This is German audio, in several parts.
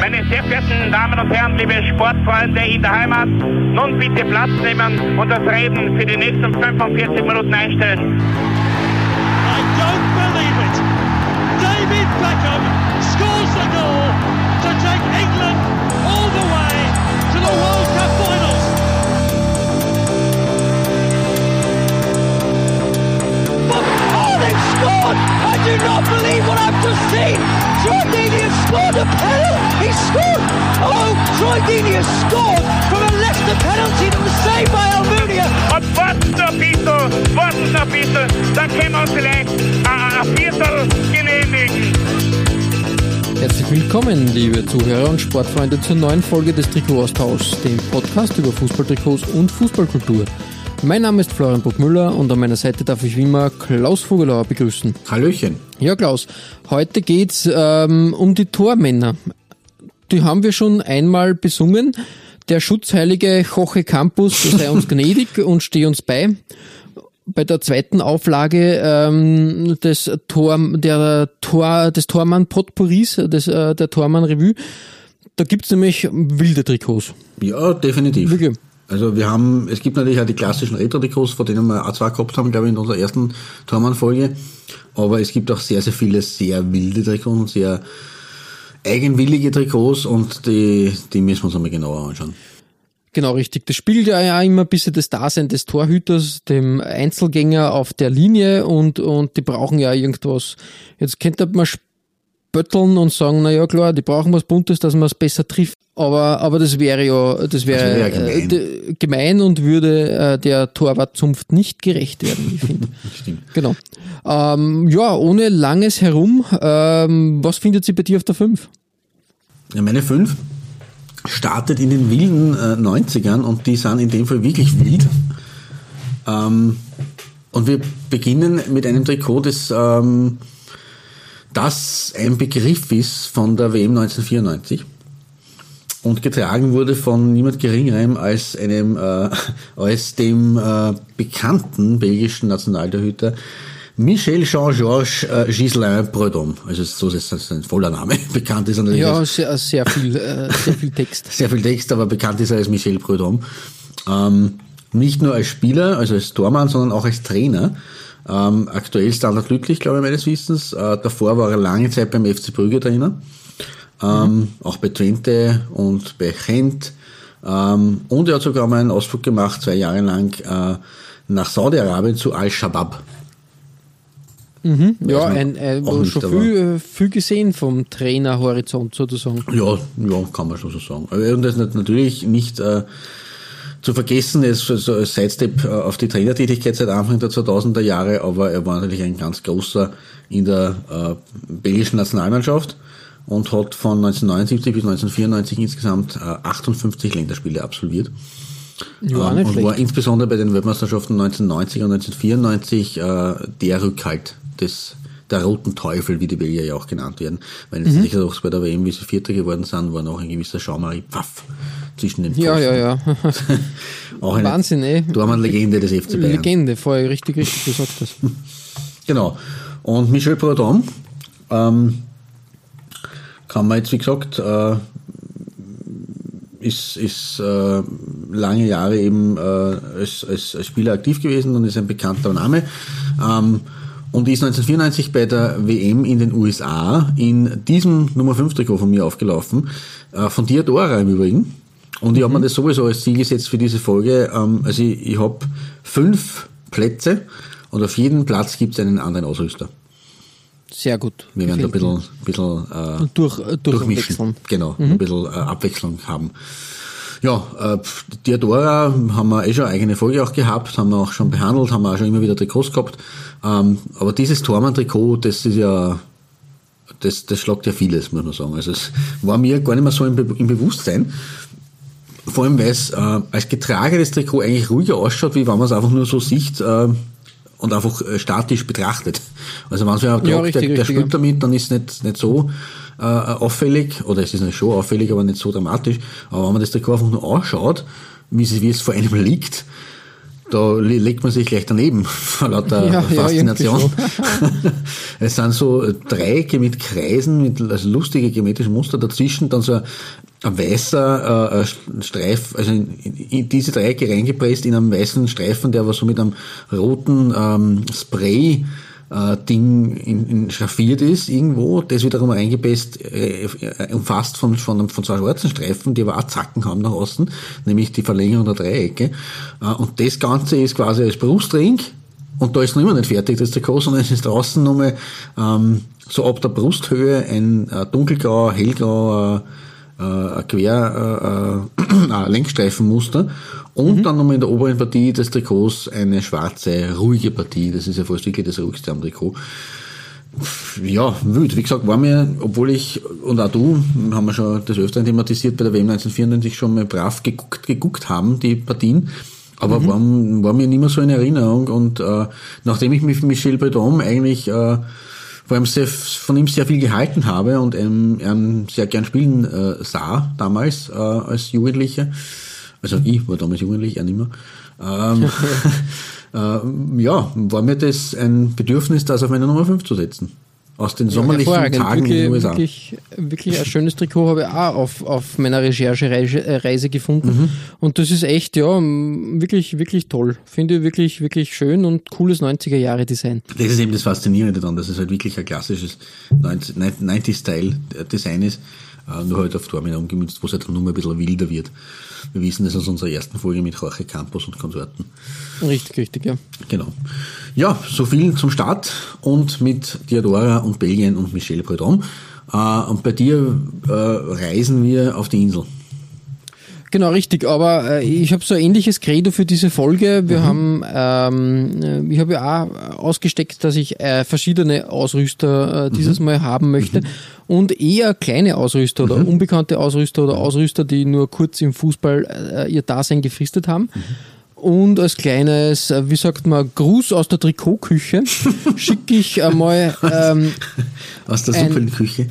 Meine sehr verehrten Damen und Herren, liebe Sportfreunde in der Heimat, nun bitte Platz nehmen und das Reden für die nächsten 45 Minuten einstellen. Do not believe what I've just seen! Troy Deeney has scored a penalty! He scored! Oh, Troy Deeney has scored from a Leicester penalty that was saved by Almunia! Warten noch ein bisschen, dann können wir uns vielleicht ein, ein Viertel genehmigen. Herzlich willkommen, liebe Zuhörer und Sportfreunde, zur neuen Folge des Trikot-Austauschs, dem Podcast über Fußballtrikots und Fußballkultur. Mein Name ist Florian Burgmüller und an meiner Seite darf ich wie immer Klaus Vogelauer begrüßen. Hallöchen. Ja, Klaus, heute geht's ähm, um die Tormänner. Die haben wir schon einmal besungen. Der schutzheilige Joche Campus sei uns gnädig und stehe uns bei. Bei der zweiten Auflage ähm, des Tor, der Tor, des Tormann Potpourris, des, äh, der Tormann Revue, da gibt's nämlich wilde Trikots. Ja, definitiv. Wirklich. Also wir haben, es gibt natürlich auch die klassischen Retro-Trikots, von denen wir auch zwei gehabt haben, glaube ich, in unserer ersten Tormann-Folge. Aber es gibt auch sehr, sehr viele sehr wilde Trikots und sehr eigenwillige Trikots und die, die müssen wir uns einmal genauer anschauen. Genau, richtig. Das spiegelt ja immer ein bisschen das Dasein des Torhüters, dem Einzelgänger auf der Linie und, und die brauchen ja irgendwas. Jetzt könnte man spötteln und sagen, na ja klar, die brauchen was Buntes, dass man es besser trifft. Aber, aber das wäre ja, das wäre wäre ja gemein. äh, gemein und würde äh, der Torwartzunft nicht gerecht werden, ich finde. Stimmt. genau. Ähm, ja, ohne langes Herum, ähm, was findet sie bei dir auf der 5? Ja, meine fünf startet in den wilden äh, 90ern und die sind in dem Fall wirklich wild. Ähm, und wir beginnen mit einem Trikot, das, ähm, das ein Begriff ist von der WM 1994 und getragen wurde von niemand geringerem als einem äh, als dem äh, bekannten belgischen Nationaltorhüter Michel Jean-Georges äh, Gislain Prudhomme. Also so ist das sein voller Name. Bekannt ist er natürlich Ja, sehr, sehr viel, äh, sehr viel Text. sehr viel Text, aber bekannt ist er als Michel Prudhomme. Ähm, nicht nur als Spieler, also als Tormann, sondern auch als Trainer. Ähm, aktuell Standard Lüttlich, glaube ich, meines Wissens. Äh, davor war er lange Zeit beim FC Brügge Trainer. Ähm, Auch bei Twente und bei Gent. Ähm, und er hat sogar mal einen Ausflug gemacht, zwei Jahre lang, äh, nach Saudi-Arabien zu Al-Shabaab. Ja, man ein, nicht, schon viel, äh, viel gesehen vom Trainerhorizont sozusagen. Ja, ja, kann man schon so sagen. Und das ist natürlich nicht äh, zu vergessen, ist so ein Sidestep äh, auf die Trainertätigkeit seit Anfang der 2000er Jahre, aber er war natürlich ein ganz großer in der äh, belgischen Nationalmannschaft und hat von 1979 bis 1994 insgesamt äh, 58 Länderspiele absolviert. Ja, Ähm, und schlecht. war insbesondere bei den Weltmeisterschaften 1990 und 1994 äh, der Rückhalt des der roten Teufel, wie die Belgier ja auch genannt werden. Weil Mhm. jetzt sicher auch bei der WM, wie sie Vierter geworden sind, war noch ein gewisser Jean-Marie Pfaff zwischen den Ja, Pfosten. ja, ja. Auch eine Wahnsinn, ey. Dormann-Legende des FC Bayern. Legende, vorher richtig, richtig gesagt hast. Genau. Und Michel Prudhomme ähm, kann man jetzt, wie gesagt, äh, ist, ist äh, lange Jahre eben äh, als, als, als Spieler aktiv gewesen und ist ein bekannter Name. Ähm, und ist 1994 bei der WM in den USA in diesem Nummer 5 Trikot von mir aufgelaufen, äh, von Diadora im Übrigen. Und ich habe mir das sowieso als Ziel gesetzt für diese Folge. Ähm, also ich, ich habe fünf Plätze und auf jedem Platz gibt es einen anderen Ausrüster. Sehr gut. Wir werden da ein bisschen, bisschen äh, Durch, äh, durchmischen. durchwechseln. Genau, ein bisschen äh, Abwechslung haben. Ja, äh, Diadora haben wir eh schon eine eigene Folge auch gehabt, haben wir auch schon behandelt, haben wir auch schon immer wieder Trikots gehabt. Ähm, aber dieses Tormann-Trikot, das ist ja, das, das schlagt ja vieles, muss man sagen. Also es war mir gar nicht mehr so im, Be im Bewusstsein. Vor allem, weil es äh, als getragenes Trikot eigentlich ruhiger ausschaut, wie wenn man es einfach nur so sieht äh, und einfach äh, statisch betrachtet. Also wenn man ja, der, richtig, der spielt damit, dann ist es nicht, nicht so äh, auffällig, oder es ist nicht schon auffällig, aber nicht so dramatisch. Aber wenn man das Trikot einfach nur anschaut, wie es, wie es vor einem liegt, da le- legt man sich gleich daneben vor lauter Ja, ja, Faszination. irgendwie es sind so Dreiecke mit Kreisen, mit also lustige geometrische Muster dazwischen, dann so ein, ein weißer äh, Streif, also in, in diese Dreiecke reingepresst in einem weißen Streifen, der aber so mit einem roten ähm, Spray äh, Ding in, in schraffiert ist irgendwo, das wiederum eingepresst, äh, umfasst von, von, von zwei schwarzen Streifen, die aber auch Zacken haben nach außen, nämlich die Verlängerung der Dreiecke. Äh, und das Ganze ist quasi als Brustring und da ist noch immer nicht fertig, das Trikot, sondern es ist draußen nochmal ähm, so ab der Brusthöhe ein äh, dunkelgrauer, hellgrauer äh, äh, Quer äh, äh, Lenkstreifenmuster und dann nochmal in der oberen Partie des Trikots eine schwarze, ruhige Partie. Das ist ja fast wirklich das ruhigste am Trikot. Ja, wild. Wie gesagt, war mir, obwohl ich, und auch du, haben wir schon das öfteren thematisiert, bei der WM 1994 schon mal brav geguckt, geguckt haben, die Partien. Aber war, war mir nicht mehr so in Erinnerung. Und äh, nachdem ich mich mit Michel Breton eigentlich äh, vor allem sehr, von ihm sehr viel gehalten habe und ähm, ähm, sehr gern spielen äh, sah damals äh, als Jugendlicher. Also ich war damals jugendlich, er nicht mehr. Ähm, äh, ja, war mir das ein Bedürfnis, das auf meine Nummer 5 zu setzen. Aus den sommerlichen Hervorragend. Tagen wirklich, in den USA. Wirklich, wirklich ein schönes Trikot habe ich auch auf, auf meiner Recherchereise äh, Reise gefunden. Mhm. Und das ist echt, ja, wirklich, wirklich toll. Finde ich wirklich, wirklich schön und cooles 90er-Jahre-Design. Das ist eben das Faszinierende daran, dass es halt wirklich ein klassisches 90-Style-Design ist, äh, nur halt auf Dortmund umgemünzt, wo es halt dann nur mal ein bisschen wilder wird. Wir wissen das aus unserer ersten Folge mit Jorge Campos und Konsorten. Richtig, richtig, ja. Genau. Ja, so viel zum Start und mit Diadora und Belgien und Michel Breton. Äh, und bei dir äh, reisen wir auf die Insel. Genau, richtig. Aber äh, ich habe so ein ähnliches Credo für diese Folge. Mhm. Wir haben, ähm, äh, ich habe ja auch ausgesteckt, dass ich äh, verschiedene Ausrüster äh, Mhm. dieses Mal haben möchte. Und eher kleine Ausrüster oder Mhm. unbekannte Ausrüster oder Ausrüster, die nur kurz im Fußball äh, ihr Dasein gefristet haben. Mhm. Und als kleines, äh, wie sagt man, Gruß aus der Trikotküche schicke ich einmal ähm, Aus der Ein- Suppenküche.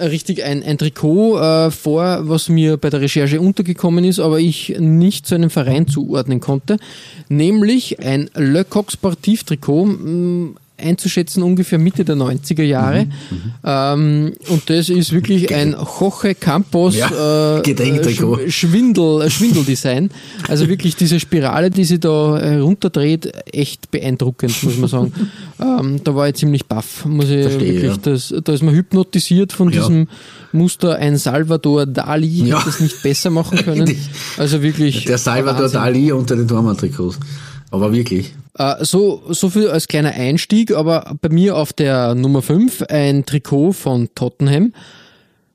Richtig ein, ein Trikot äh, vor, was mir bei der Recherche untergekommen ist, aber ich nicht zu einem Verein zuordnen konnte, nämlich ein Le Coq Sportiv-Trikot, mh, einzuschätzen ungefähr Mitte der 90er Jahre. Ähm, und das ist wirklich ein Jorge Campos Ja, äh. Sch- Schwindel, äh, Schwindeldesign. Also wirklich diese Spirale, die sie da äh, runterdreht, echt beeindruckend, muss man sagen. ähm, da war ich ziemlich baff, muss ich Verstehe, wirklich, ja. das, da ist man hypnotisiert von Ja. diesem Muster. Ein Salvador Dali Ja. hätte es nicht besser machen können. Also wirklich. Der Salvador Wahnsinn. Dali unter den Dortmund-Trikots. Aber wirklich. Äh, so, so viel als kleiner Einstieg, aber bei mir auf der Nummer 5 ein Trikot von Tottenham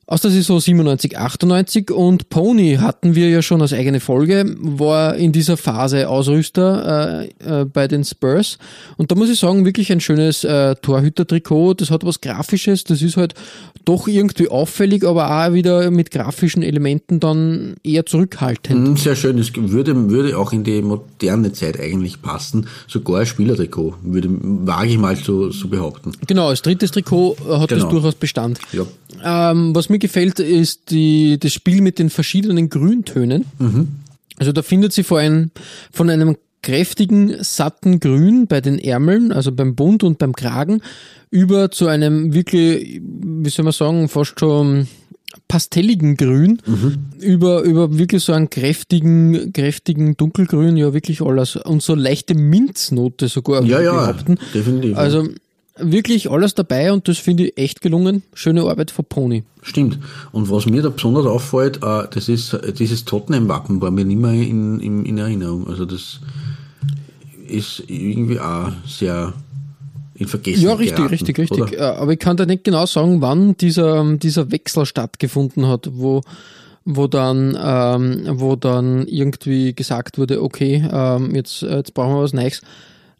aus der Saison 97, 98 und Pony hatten wir ja schon als eigene Folge, war in dieser Phase Ausrüster äh, äh, bei den Spurs und da muss ich sagen, wirklich ein schönes äh, Torhüter-Trikot, das hat was Grafisches, das ist halt doch irgendwie auffällig, aber auch wieder mit grafischen Elementen dann eher zurückhaltend. Mm, Sehr schön. Es würde, würde auch in die moderne Zeit eigentlich passen. Sogar ein Spielertrikot, würde, wage ich mal so, so behaupten. Genau, als drittes Trikot äh, hat Genau. das durchaus Bestand. Ja. Ähm, was mir gefällt, ist die, das Spiel mit den verschiedenen Grüntönen. Also da findet sie vor ein, von einem kräftigen, satten Grün bei den Ärmeln, also beim Bund und beim Kragen, über zu einem wirklich, wie soll man sagen, fast schon pastelligen Grün, über, über wirklich so einen kräftigen, kräftigen Dunkelgrün, ja wirklich alles. Und so leichte Minznote sogar, Ja, ja, behaupten. definitiv. ja. Also wirklich alles dabei und das finde ich echt gelungen. Schöne Arbeit von Pony. Stimmt. Und was mir da besonders auffällt, äh, das ist äh, dieses Tottenham-Wappen war mir nicht mehr in, in, in Erinnerung. Also das ist irgendwie auch sehr in Vergessen Ja, richtig, geraten, richtig, richtig. oder? Äh, Aber ich kann da nicht genau sagen, wann dieser, dieser Wechsel stattgefunden hat, wo, wo dann, ähm, wo dann irgendwie gesagt wurde, okay, ähm, jetzt, jetzt brauchen wir was Neues.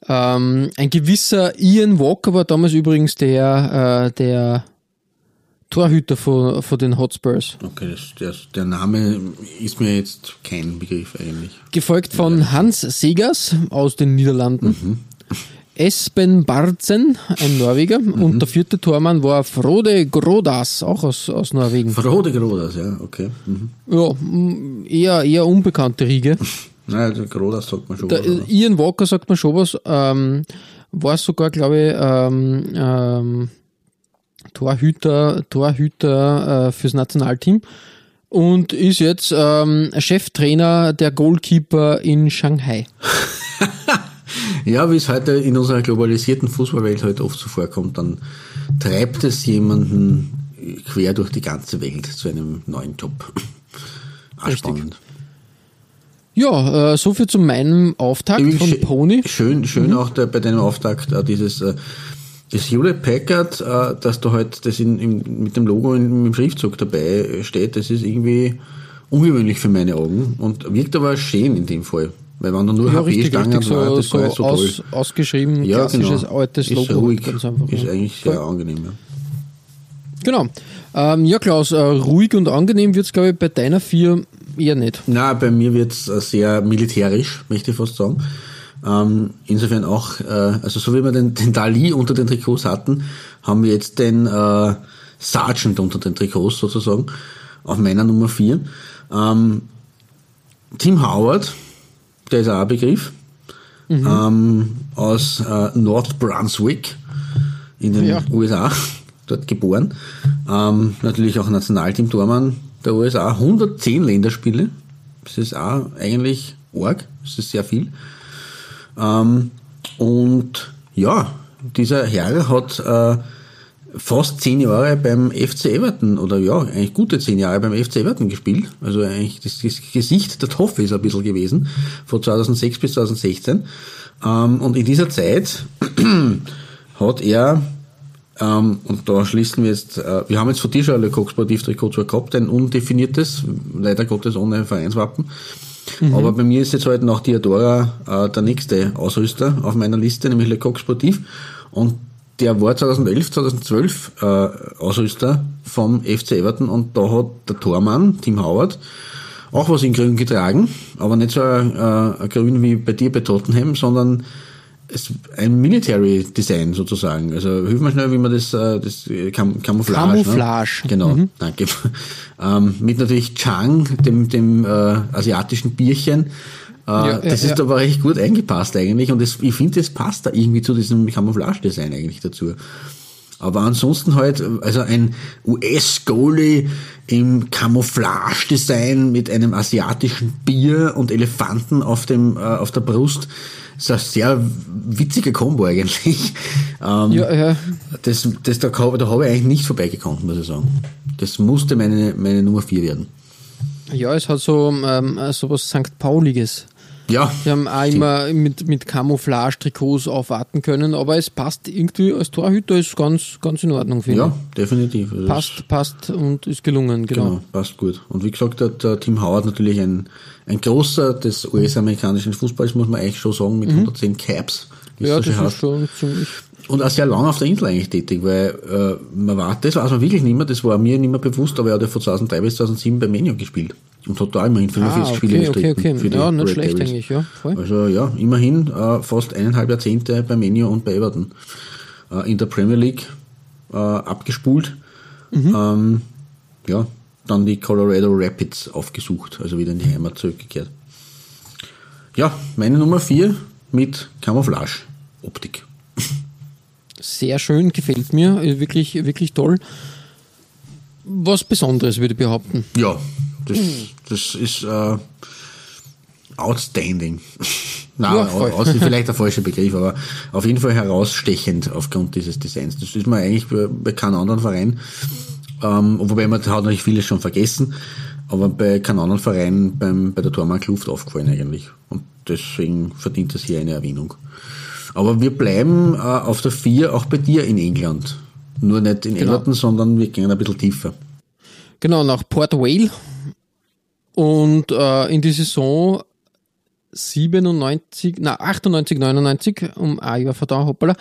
Ähm, ein gewisser Ian Walker war damals übrigens der, äh, der Torhüter von, von den Hotspurs. Okay, das, der, der Name ist mir jetzt kein Begriff eigentlich. Gefolgt von Hans Segers aus den Niederlanden. Espen Bartzen, ein Norweger. Und der vierte Tormann war Frode Grodas, auch aus, aus Norwegen. Frode Grodas, ja, okay. Mhm. Ja, eher, eher unbekannte Riege. Naja, der Grodas sagt man schon. Der, was, aber- Ian Walker sagt man schon was. Ähm, war sogar, glaube ich, ähm, ähm, Torhüter, Torhüter äh, fürs Nationalteam und ist jetzt ähm, Cheftrainer der Goalkeeper in Shanghai. Ja, wie es heute in unserer globalisierten Fußballwelt heute oft so vorkommt, dann treibt es jemanden quer durch die ganze Welt zu einem neuen Job. Richtig. spannend. Ja, äh, so viel zu meinem Auftakt Übrigens von Pony. Schön, schön auch der, bei deinem Auftakt äh, dieses äh, das Hewlett Packard, äh, dass da halt das in, im, mit dem Logo in, im Schriftzug dabei steht, das ist irgendwie ungewöhnlich für meine Augen und wirkt aber schön in dem Fall. Weil wenn da nur Ja, HP richtig, Stangen richtig, war, so, das war so, so aus, toll. ausgeschrieben, Ja, klassisches genau. altes ist Logo. ruhig, Ganz einfach, ist eigentlich sehr angenehm. Ja. Genau. Ähm, ja, Klaus, äh, ruhig und angenehm wird's glaube ich, bei deiner vier eher nicht. Na, bei mir wird's äh, sehr militärisch, möchte ich fast sagen. Ähm, insofern auch, äh, also so wie wir den, den Dali unter den Trikots hatten, haben wir jetzt den äh, Sergeant unter den Trikots sozusagen, auf meiner Nummer 4. Ähm, Tim Howard, der ist auch ein Begriff, ähm, aus äh, North Brunswick in den Ja. USA, dort geboren. Ähm, natürlich auch Nationalteam-Tormann der USA, 110 Länderspiele. Das ist auch eigentlich arg, das ist sehr viel. Ähm, und ja, dieser Herr hat äh, fast zehn Jahre beim FC Everton oder ja, eigentlich gute zehn Jahre beim FC Everton gespielt. Also eigentlich das, das Gesicht der Toffe ist ein bisschen gewesen, von 2006 bis 2016. Ähm, und in dieser Zeit hat er, ähm, und da schließen wir jetzt, äh, wir haben jetzt von dir schon ein Le Coq Sportiv Trikot zwar gehabt, ein undefiniertes, leider Gottes ohne Vereinswappen. Aber bei mir ist jetzt halt nach Diadora äh, der nächste Ausrüster auf meiner Liste, nämlich Le Coq Sportiv. Und der war 2011, 2012 äh, Ausrüster vom FC Everton und da hat der Tormann, Tim Howard, auch was in Grün getragen, aber nicht so äh, ein Grün wie bei dir bei Tottenham, sondern es, ein Military Design sozusagen. Also hilf mir schnell, wie man das, äh, das äh, Cam Camouflage. Camouflage. Ne? Genau, danke. Ähm, mit natürlich Chang, dem, dem äh, asiatischen Bierchen. Äh, Ja, das ja, ist ja. aber recht gut eingepasst eigentlich und das, ich finde, das passt da irgendwie zu diesem Camouflage-Design eigentlich dazu. Aber ansonsten halt, also ein US-Goalie im Camouflage-Design mit einem asiatischen Bier und Elefanten auf dem, äh, auf der Brust. Ist ein sehr witziger Kombo eigentlich. Ähm, Ja, ja. Das, das, da, da habe ich eigentlich nicht vorbeigekommen, muss ich sagen. Das musste meine, meine Nummer 4 werden. Ja, es hat so ähm, so was St. Pauliges. Ja. Die haben auch immer mit, mit Camouflage-Trikots aufwarten können, aber es passt irgendwie als Torhüter ist ganz, ganz in Ordnung, finde Ja, definitiv. Also ich. Passt, passt und ist gelungen, genau. Genau, passt gut. Und wie gesagt, der, der Tim Howard natürlich ein, ein großer des US-amerikanischen Fußballs, muss man eigentlich schon sagen, mit 110 Caps. Mhm. Ja, das ist heißt. schon ziemlich. Und auch sehr lang auf der Insel eigentlich tätig, weil äh, man war, das weiß man wirklich nicht mehr, das war mir nicht mehr bewusst, aber er hat ja von 2003 bis 2007 bei Menu gespielt und hat da immerhin 45 Ah, Spiele okay, okay, okay. für die Ja, nicht Red schlecht eigentlich, ja, voll. Also ja, immerhin äh, fast eineinhalb Jahrzehnte bei Menu und bei Everton äh, in der Premier League äh, abgespult. Mhm. Ähm, ja, dann die Colorado Rapids aufgesucht, also wieder in die Heimat zurückgekehrt. Ja, meine Nummer 4 mit Camouflage-Optik. Sehr schön, gefällt mir, ist wirklich, wirklich toll. Was Besonderes, würde ich behaupten. Ja, das, das ist äh, outstanding. Nein, Ja, aus ist vielleicht der falsche Begriff, aber auf jeden Fall herausstechend aufgrund dieses Designs. Das ist man eigentlich bei, bei keinem anderen Verein, ähm, wobei man hat natürlich vieles schon vergessen, aber bei keinem anderen Verein beim, bei der Tormann Kluft aufgefallen eigentlich. Und deswegen verdient das hier eine Erwähnung. Aber wir bleiben äh, auf der 4 auch bei dir in England. Nur nicht in Genau. Everton, sondern wir gehen ein bisschen tiefer. Genau, nach Port Vale. Und äh, in die Saison 97, na 98, 99, um ein Jahr verdammt, hoppala,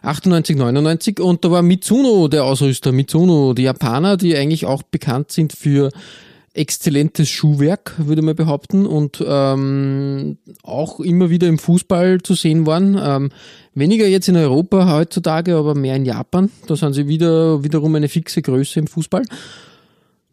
98, 99 und da war Mitsuno der Ausrüster, Mitsuno, die Japaner, die eigentlich auch bekannt sind für exzellentes Schuhwerk, würde man behaupten, und ähm, auch immer wieder im Fußball zu sehen waren. Ähm, weniger jetzt in Europa heutzutage, aber mehr in Japan. Da sind sie wieder wiederum eine fixe Größe im Fußball.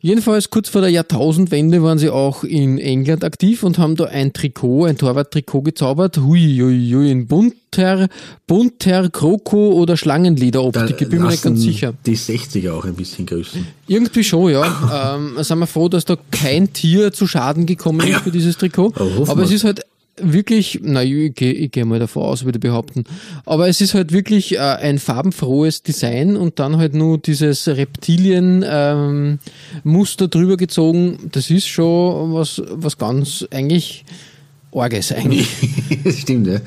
Jedenfalls kurz vor der Jahrtausendwende waren sie auch in England aktiv und haben da ein Trikot, ein Torwarttrikot gezaubert. Hui, hui, hui, in bunter, bunter Kroko oder Schlangenlederoptik. Ich bin mir nicht ganz sicher. Die 60er auch ein bisschen größer. Irgendwie schon, ja. ähm, sind wir froh, dass da kein Tier zu Schaden gekommen ist für dieses Trikot. Aber Aber es ist halt wirklich, na, ich gehe ich geh mal davon aus, würde ich behaupten. Aber es ist halt wirklich äh, ein farbenfrohes Design und dann halt nur dieses Reptilien-Muster drüber gezogen. Das ist schon was, was ganz eigentlich Orges eigentlich. das stimmt, ja.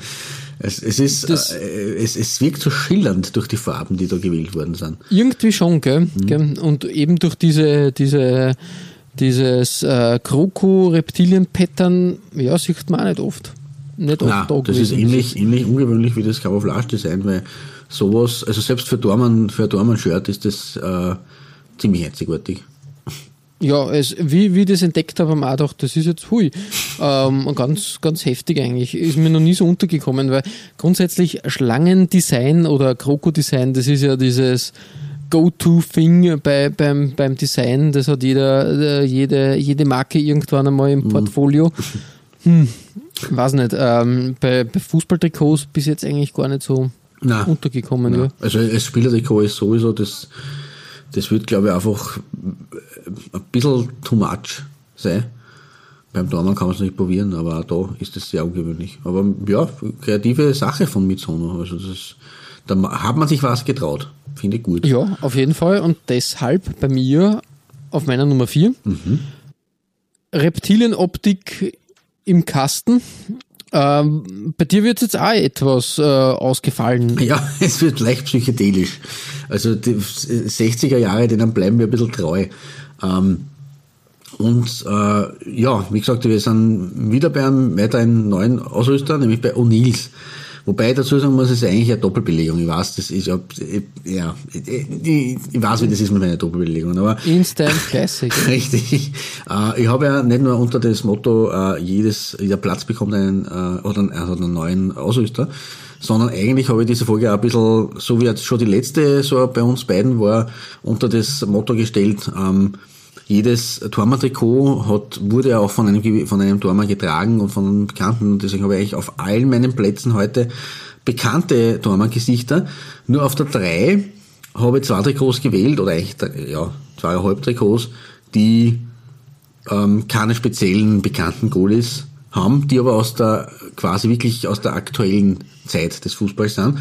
Es, es, ist, Das- äh, es, es wirkt so schillernd durch die Farben, die da gewählt worden sind. Irgendwie schon, gell? Mhm. Und eben durch diese, diese, dieses äh, Kroko-Reptilien-Pattern, ja, sieht man auch nicht oft. Nicht oft Na, da das ist ähnlich, ähnlich ungewöhnlich wie das Camouflage-Design, weil sowas, also selbst für Dorman, für ein Dorman-Shirt ist das äh, ziemlich einzigartig. Ja, es, wie, wie ich das entdeckt habe, haben wir auch gedacht, das ist jetzt hui. Ähm, ganz, ganz heftig eigentlich. Ist mir noch nie so untergekommen, weil grundsätzlich Schlangendesign oder Krokodesign, das ist ja dieses Go-To-Thing bei, beim, beim Design. Das hat jeder, äh, jede, jede Marke irgendwann einmal im Portfolio. Hm, weiß nicht. Ähm, bei, bei Fußballtrikots bis jetzt eigentlich gar nicht so Na, untergekommen. Ja. Ja. Also als Spielertrikot ist sowieso, das, das wird glaube ich einfach ein bisschen too much sein. Beim Dormann kann man es nicht probieren, aber auch da ist es sehr ungewöhnlich. Aber ja, kreative Sache von Mitsono. Also das da hat man sich was getraut. Finde ich gut. Ja, auf jeden Fall. Und deshalb bei mir auf meiner Nummer 4 Reptilienoptik im Kasten. Ähm, bei dir wird jetzt auch etwas äh, ausgefallen. Ja, es wird leicht psychedelisch. Also die 60er Jahre, denen bleiben wir ein bisschen treu. Ähm, und äh, ja, wie gesagt, wir sind wieder bei einem weiteren neuen Ausrüster, nämlich bei O'Neills. Wobei dazu sagen muss, es ist eigentlich eine Doppelbelegung. Ich weiß, das ist ja, ja ich, ich, ich weiß, wie das ist mit meiner Doppelbelegung, aber Instant Classic. Richtig. Äh, ich habe ja nicht nur unter das Motto, äh, jedes, jeder Platz bekommt einen, äh, oder, einen, also einen neuen Ausrüster, sondern eigentlich habe ich diese Folge auch ein bisschen, so wie jetzt schon die letzte so bei uns beiden war, unter das Motto gestellt, ähm, jedes Tormann-Trikot hat, wurde ja auch von einem, von einem Tormann getragen und von einem Bekannten. Und deswegen habe ich eigentlich auf allen meinen Plätzen heute bekannte Tormann-Gesichter. Nur auf der 3 habe ich zwei Trikots gewählt, oder eigentlich, ja, zweieinhalb Trikots, die ähm, keine speziellen bekannten Goalies haben, die aber aus der, quasi wirklich aus der aktuellen Zeit des Fußballs sind.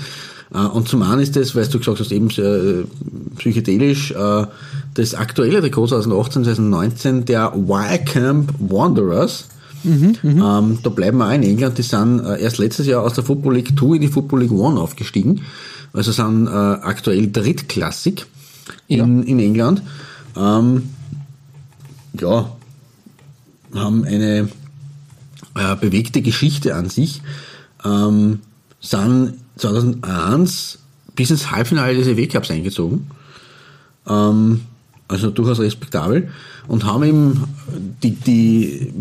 Äh, und zum einen ist das, weil du gesagt hast, eben äh, psychedelisch, äh, das aktuelle Trikot 2018, 2019 der Wycamp Wanderers. Ähm, da bleiben wir auch in England, die sind äh, erst letztes Jahr aus der Football League 2 in die Football League 1 aufgestiegen. Also sind äh, aktuell drittklassig in, in England. Ähm, ja, haben eine äh, bewegte Geschichte an sich, ähm, sind 2001 bis ins Halbfinale des EW Cups eingezogen. Ähm, also durchaus respektabel und haben eben die, die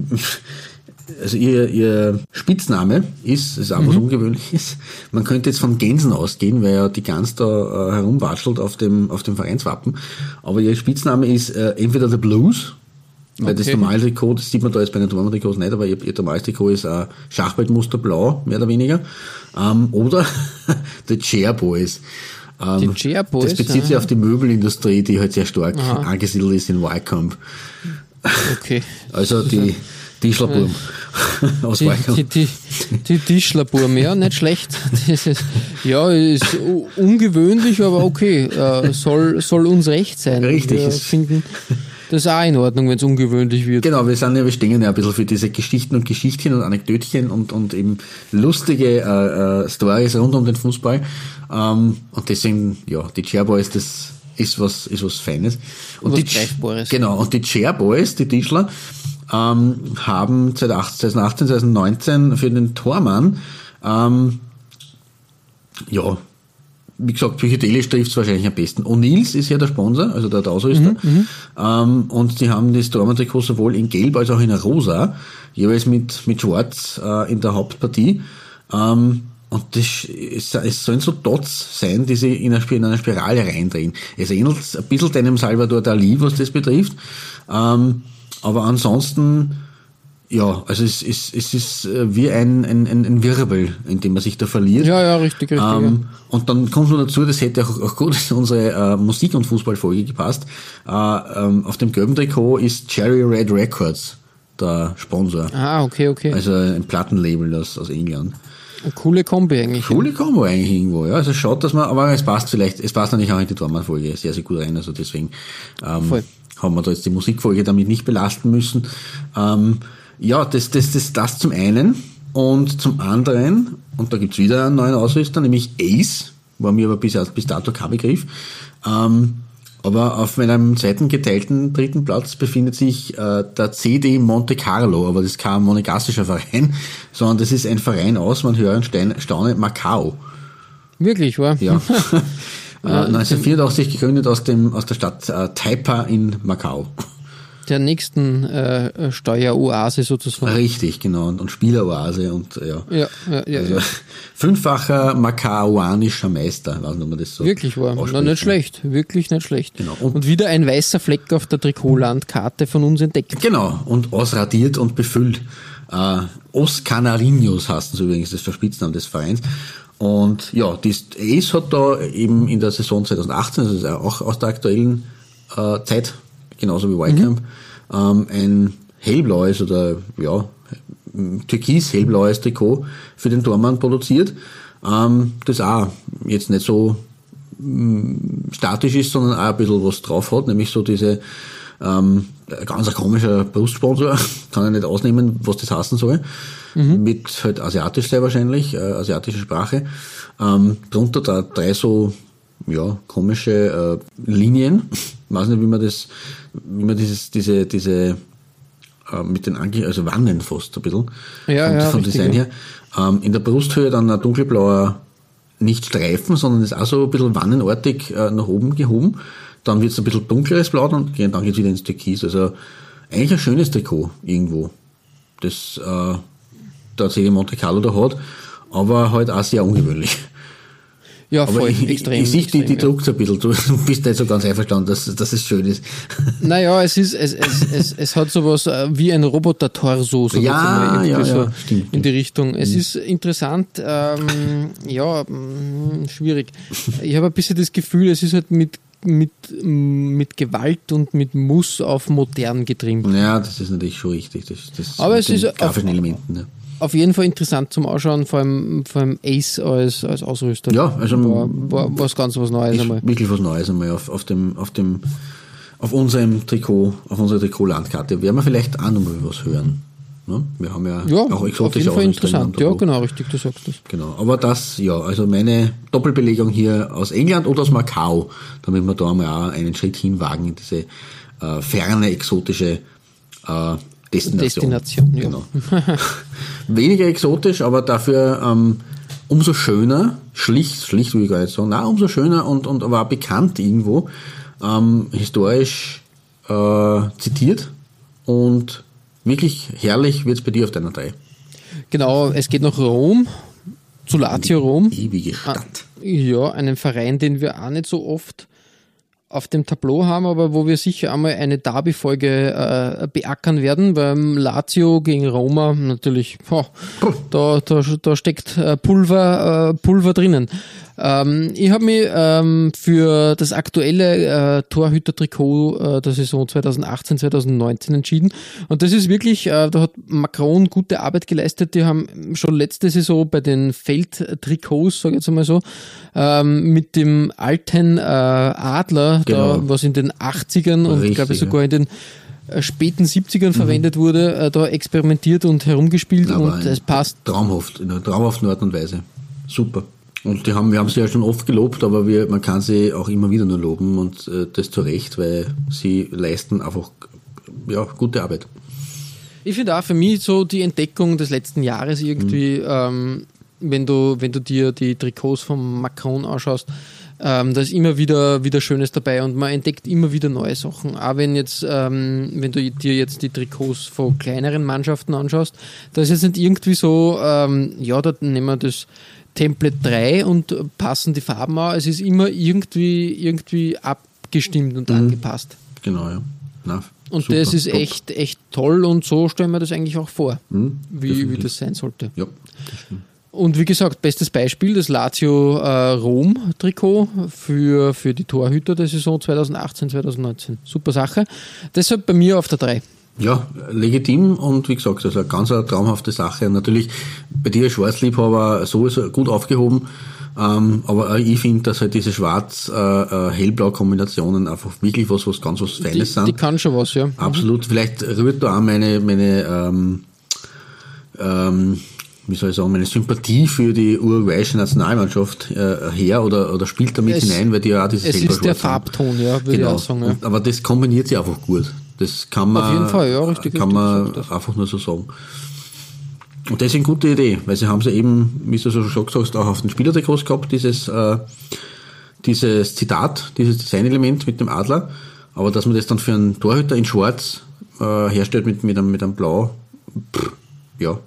also ihr, ihr Spitzname ist, das ist auch was Ungewöhnliches. Man könnte jetzt von Gänsen ausgehen, weil ja die Gans da äh, herumwatschelt auf dem, auf dem Vereinswappen. Aber ihr Spitzname ist äh, entweder The Blues, weil das Okay. normale Trikot, das sieht man da jetzt bei den Dortmund-Trikots nicht, aber ihr, ihr normales Trikot ist ein Schachbrettmuster blau, mehr oder weniger. Ähm, oder The Chair Boys. Ähm, Chair Boys, Das bezieht sich aha. auf die Möbelindustrie, die halt sehr stark angesiedelt ist in Wycombe. Okay. Also die Tischlerburm aus Die, Wycombe. die, die, die Tischlerburm, ja, nicht schlecht. Das ist, ja, ist ungewöhnlich, aber okay. Äh, soll, soll uns recht sein. Richtig, Wir finden das auch in Ordnung, wenn es ungewöhnlich wird. Genau, wir sind ja, wir stehen ja ein bisschen für diese Geschichten und Geschichtchen und Anekdötchen und, und eben lustige äh, äh, Stories rund um den Fußball. Ähm, und deswegen, ja, die Chairboys, das ist was, ist was Feines. Und Was die, Greifbares. Genau, und die Chairboys, die Tischler, ähm, haben 2018, 2018, 2019 für den Tormann, ähm, ja, wie gesagt, psychedelisch trifft es wahrscheinlich am besten. O'Neills ist ja der Sponsor, also der, der Ausrüster. Ähm, und die haben das Dortmund-Trikot sowohl in Gelb als auch in Rosa, jeweils mit, mit Schwarz äh, in der Hauptpartie. Ähm, und das, es, es sollen so Dots sein, die sich in einer, in einer Spirale reindrehen. Es ähnelt ein bisschen deinem Salvador Dali, was das betrifft. Ähm, aber ansonsten, ja, also es, es, es ist äh, wie ein, ein, ein Wirbel, in dem man sich da verliert. Ja, ja, richtig, richtig. Ähm, und dann kommt noch dazu, das hätte auch, auch gut in unsere äh, Musik- und Fußballfolge gepasst. Äh, ähm, auf dem gelben Trikot ist Cherry Red Records der Sponsor. Ah, okay, okay. Also ein Plattenlabel aus, aus England. Eine coole Kombi eigentlich. Coole Kombo eigentlich irgendwo, ja. Also schaut, dass man, aber es passt vielleicht, es passt natürlich auch in die Dortmund-Folge sehr, sehr gut rein. Also deswegen ähm, haben wir da jetzt die Musikfolge damit nicht belasten müssen. Ähm, ja, das, das, das, das zum einen. Und zum anderen, und da gibt's wieder einen neuen Ausrüster, nämlich Ace, war mir aber bis, bis dato kein Begriff. Ähm, aber auf meinem zweiten geteilten dritten Platz befindet sich äh, der CD Monte Carlo, aber das ist kein monegassischer Verein, sondern das ist ein Verein aus, man hört Stein, Staune, Macau. Wirklich, war? Ja. äh, 1984 gegründet aus, dem, aus der Stadt äh, Taipa in Macau. Der nächsten äh, Steueroase sozusagen. Richtig, genau. Und, und Spieleroase und ja. Ja, ja, ja. Also, ja. fünffacher makauanischer Meister, weiß nicht, ob man das so Wirklich war. Na, nicht schlecht. Wirklich nicht schlecht. Genau. Und, Und- wieder ein weißer Fleck auf der Trikotlandkarte von uns entdeckt. Genau, und ausradiert und befüllt. Äh, Os Canarinos heißt es übrigens, das ist der Spitzname des Vereins. Und ja, die Ace hat da eben in der Saison 2018, also auch aus der aktuellen äh, Zeit, genauso wie Wycamp, ähm, ein hellblaues oder ja, türkis-hellblaues Trikot für den Tormann produziert, ähm, das auch jetzt nicht so statisch ist, sondern auch ein bisschen was drauf hat, nämlich so diese ähm, ganz ein komischer Brustsponsor, kann ich nicht ausnehmen, was das heißen soll, mit halt asiatisch sehr wahrscheinlich, äh, asiatische Sprache. Ähm, drunter da drei so ja, komische äh, Linien, weiß nicht, wie man das, wie man dieses, diese, diese äh, mit den Ange also Wannen fast ein bisschen Ja, vom, ja, vom richtig, Design her. Ähm, in der Brusthöhe dann ein dunkelblauer, nicht Streifen, sondern ist auch so ein bisschen wannenartig äh, nach oben gehoben. Dann wird es ein bisschen dunkleres Blau und dann geht es wieder ins Türkis. Also eigentlich ein schönes Trikot irgendwo, das äh, der CD Monte Carlo da hat, aber halt auch sehr ungewöhnlich. Ja, Aber voll. ich, extrem. ich, ich sehe die, die extrem, ja. druckt ein bisschen. Du bist nicht so ganz einverstanden, dass, dass es schön ist. Naja, es ist, es, es, es, es hat sowas äh, wie ein Roboter-Torso, so Ja, ja, ja, so stimmt. in die Richtung. Es ist interessant, ähm, ja, mh, schwierig. Ich habe ein bisschen das Gefühl, es ist halt mit, mit, mit Gewalt und mit Muss auf modern getrimmt. Ja, das ist natürlich schon richtig. Das, das Aber mit es ist auf- grafischen Elementen. Ja. Auf jeden Fall interessant zum Ausschauen, vor allem, vor allem Ace als, als Ausrüster. Ja, also- war, war was ganz was Neues einmal. wirklich was Neues einmal auf, auf dem, auf dem, auf unserem Trikot, auf unserer Trikotlandkarte. Werden wir vielleicht auch noch mal was hören. Ne? Wir haben ja, Ja, auch auf exotische jeden Fall interessant. Ja, genau, richtig, du sagst das. Genau. Aber das, ja, also meine Doppelbelegung hier aus England oder aus Macau, damit wir da mal auch einen Schritt hinwagen in diese äh, ferne, exotische äh, Destination. Destination, ja. Genau. Weniger exotisch, aber dafür ähm, umso schöner, schlicht, schlicht will ich gar nicht sagen, na, umso schöner und, und aber auch bekannt irgendwo, ähm, historisch äh, zitiert und wirklich herrlich wird's bei dir auf deiner drei. Genau, es geht nach Rom, zu Lazio Rom. Ewige Ah, Stadt. Ja, einen Verein, den wir auch nicht so oft auf dem Tableau haben, aber wo wir sicher einmal eine Derby-Folge äh, beackern werden, beim Lazio gegen Roma natürlich, boah, da, da, da steckt äh, Pulver, äh, Pulver drinnen. Ähm, ich habe mich ähm, für das aktuelle äh, Torhüter-Trikot äh, der Saison 2018-2019 entschieden und das ist wirklich, äh, da hat Macron gute Arbeit geleistet, die haben schon letzte Saison bei den Feldtrikots, sage ich jetzt einmal so, ähm, mit dem alten äh, Adler, da, Genau. was in den 80ern und glaube ich sogar in den äh, späten 70ern verwendet wurde, äh, da experimentiert und herumgespielt Aber und es passt. Traumhaft, in einer traumhaften Art und Weise. Super. Und die haben, wir haben sie ja schon oft gelobt, aber wir, man kann sie auch immer wieder nur loben und äh, das zu Recht, weil sie leisten einfach ja, gute Arbeit. Ich finde auch für mich so die Entdeckung des letzten Jahres irgendwie, Mhm. ähm, wenn du, wenn du dir die Trikots von Macron anschaust, ähm, da ist immer wieder, wieder Schönes dabei und man entdeckt immer wieder neue Sachen. Auch wenn jetzt, ähm, wenn du dir jetzt die Trikots von kleineren Mannschaften anschaust, da ist jetzt nicht irgendwie so, ähm, ja, da nehmen wir das, Template 3 und passen die Farben an. Es ist immer irgendwie, irgendwie abgestimmt und angepasst. Genau, ja. Na, Und super, das ist top. echt, echt toll und so stellen wir das eigentlich auch vor, Mhm, wie, wie das sein sollte. Ja. Und wie gesagt, bestes Beispiel, das Lazio äh, Rom-Trikot für, für die Torhüter der Saison 2018, 2019. Super Sache. Deshalb bei mir auf der 3. Ja, legitim und wie gesagt, also eine ganz eine traumhafte Sache. Natürlich bei dir Schwarzliebhaber sowieso gut aufgehoben. Ähm, aber ich finde, dass halt diese Schwarz-Hellblau-Kombinationen einfach wirklich was, was ganz was Die, Feines sind. die kann schon was, ja. Absolut. Vielleicht rührt da auch meine, meine ähm, ähm, wie soll ich sagen, meine Sympathie für die uruguayische Nationalmannschaft äh, her oder, oder spielt damit Es- hinein, weil die ja auch dieses Es ist der haben. Farbton, ja, würde ich Genau. auch sagen. Ja. Und, aber das kombiniert sich einfach gut. Das kann man, Auf jeden Fall, ja, richtig, kann richtig man das. einfach nur so sagen. Und das ist eine gute Idee, weil sie haben sie eben, wie du so schon gesagt hast, auch auf den Spielertrikots gehabt, dieses, äh, dieses Zitat, dieses Designelement mit dem Adler. Aber dass man das dann für einen Torhüter in Schwarz äh, herstellt mit, mit, einem, mit einem Blau, pff, ja,